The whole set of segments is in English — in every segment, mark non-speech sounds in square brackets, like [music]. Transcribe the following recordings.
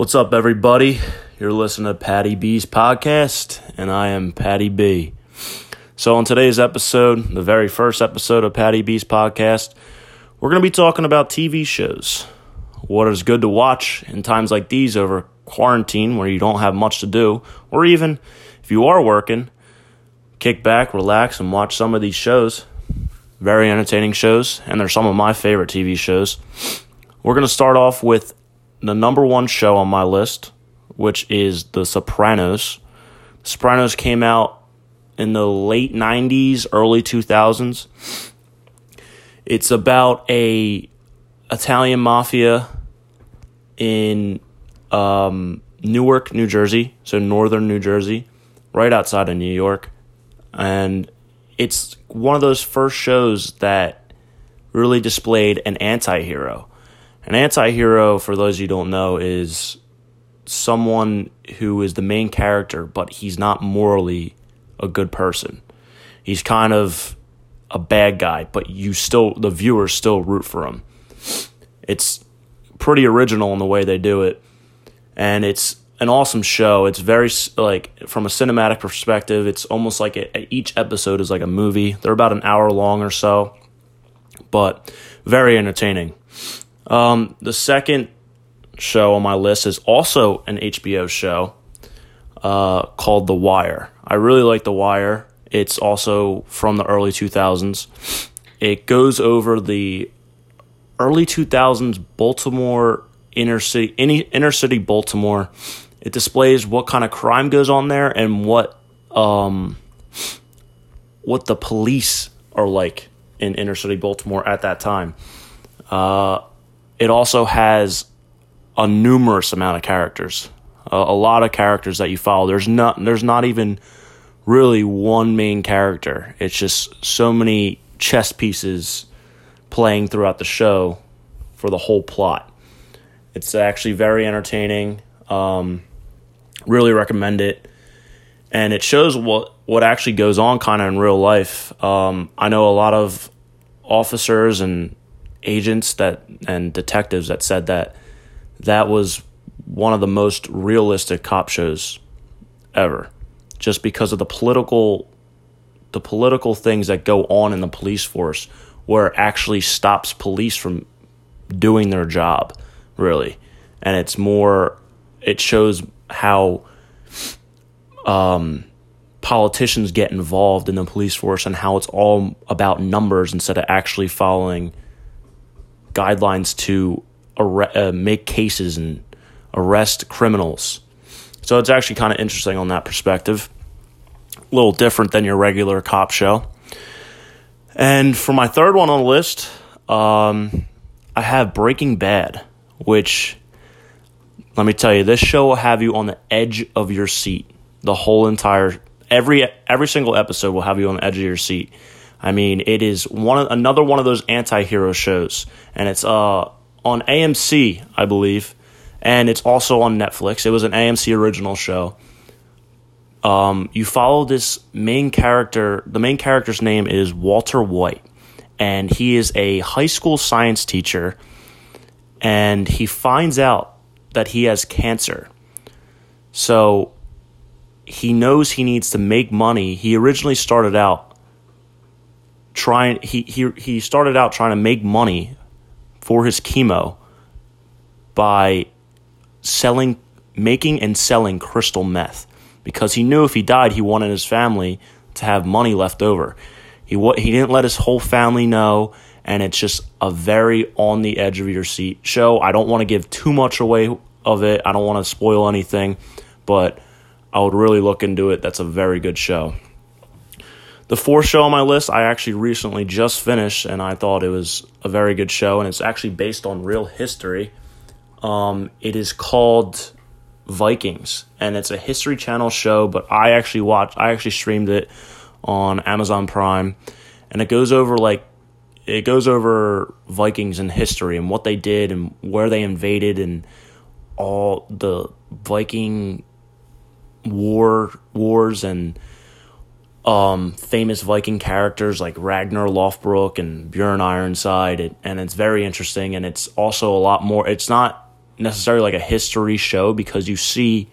What's up, everybody? You're listening to Patty B's podcast, and I am Patty B. So, on today's episode, the very first episode of Patty B's podcast, we're going to be talking about TV shows. What is good to watch in times like these over quarantine where you don't have much to do, or even if you are working, kick back, relax, and watch some of these shows. Very entertaining shows, and they're some of my favorite TV shows. We're going to start off with the number one show on my list, which is The Sopranos. Sopranos came out in the late 90s, early 2000s. It's about a Italian mafia in um, Newark, New Jersey, so northern New Jersey, right outside of New York. And it's one of those first shows that really displayed an anti hero. An anti hero, for those you don't know, is someone who is the main character, but he's not morally a good person. He's kind of a bad guy, but you still, the viewers still root for him. It's pretty original in the way they do it. And it's an awesome show. It's very, like, from a cinematic perspective, it's almost like a, each episode is like a movie. They're about an hour long or so, but very entertaining. Um, the second show on my list is also an HBO show uh, called The Wire. I really like The Wire. It's also from the early 2000s. It goes over the early 2000s Baltimore inner city, any inner city Baltimore. It displays what kind of crime goes on there and what um, what the police are like in inner city Baltimore at that time. Uh, it also has a numerous amount of characters, a, a lot of characters that you follow. There's not there's not even really one main character. It's just so many chess pieces playing throughout the show for the whole plot. It's actually very entertaining. Um, really recommend it, and it shows what what actually goes on kind of in real life. Um, I know a lot of officers and agents that and detectives that said that that was one of the most realistic cop shows ever. Just because of the political the political things that go on in the police force where it actually stops police from doing their job really. And it's more it shows how um, politicians get involved in the police force and how it's all about numbers instead of actually following guidelines to uh, make cases and arrest criminals. So it's actually kind of interesting on that perspective. A little different than your regular cop show. And for my third one on the list, um, I have Breaking Bad, which, let me tell you, this show will have you on the edge of your seat. The whole entire, every every single episode will have you on the edge of your seat. I mean, it is one another one of those anti-hero shows, and it's uh on AMC, I believe, and it's also on Netflix. It was an AMC original show. Um, you follow this main character. The main character's name is Walter White, and he is a high school science teacher, and he finds out that he has cancer. So he knows he needs to make money. He originally started out trying he he he started out trying to make money for his chemo by selling making and selling crystal meth because he knew if he died he wanted his family to have money left over. He he didn't let his whole family know and it's just a very on the edge of your seat show. I don't want to give too much away of it. I don't want to spoil anything, but I would really look into it. That's a very good show. The fourth show on my list, I actually recently just finished, and I thought it was a very good show, and it's actually based on real history. Um, it is called Vikings, and it's a History Channel show, but I actually watched, I actually streamed it on Amazon Prime, and it goes over like it goes over Vikings and history and what they did and where they invaded and all the Viking war wars and um, famous Viking characters like Ragnar Lothbrok and Bjorn Ironside, it, and it's very interesting. And it's also a lot more. It's not necessarily like a history show because you see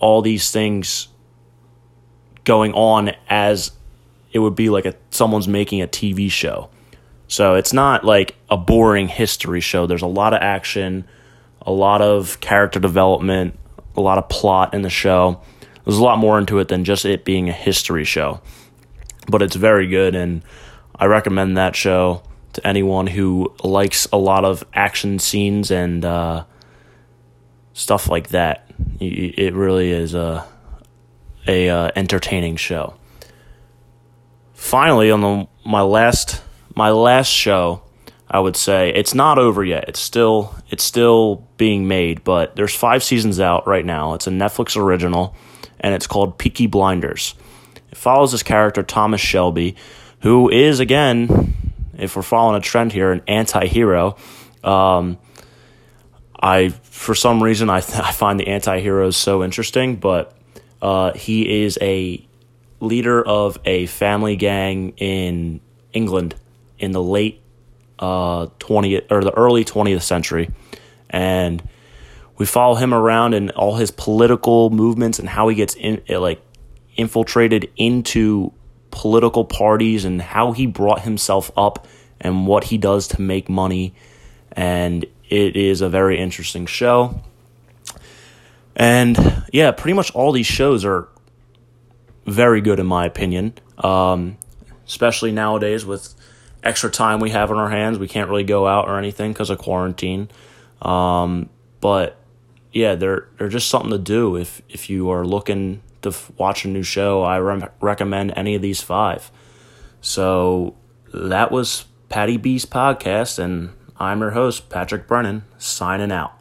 all these things going on as it would be like a someone's making a TV show. So it's not like a boring history show. There's a lot of action, a lot of character development, a lot of plot in the show. There's a lot more into it than just it being a history show. But it's very good and I recommend that show to anyone who likes a lot of action scenes and uh, stuff like that. It really is a a uh, entertaining show. Finally, on the my last my last show, I would say it's not over yet. It's still it's still being made, but there's five seasons out right now. It's a Netflix original, and it's called Peaky Blinders. It follows this character Thomas Shelby, who is again, if we're following a trend here, an anti-hero. Um, I for some reason I th- [laughs] I find the anti-heroes so interesting, but uh, he is a leader of a family gang in England in the late uh, 20th or the early 20th century, and we follow him around and all his political movements and how he gets in like infiltrated into political parties and how he brought himself up and what he does to make money. And it is a very interesting show. And yeah, pretty much all these shows are very good in my opinion. Um, especially nowadays with extra time we have on our hands. We can't really go out or anything because of quarantine. Um, but yeah, they're they're just something to do if if you are looking to f- watch a new show. I re- recommend any of these five. So that was Patty B's podcast, and I'm your host Patrick Brennan signing out.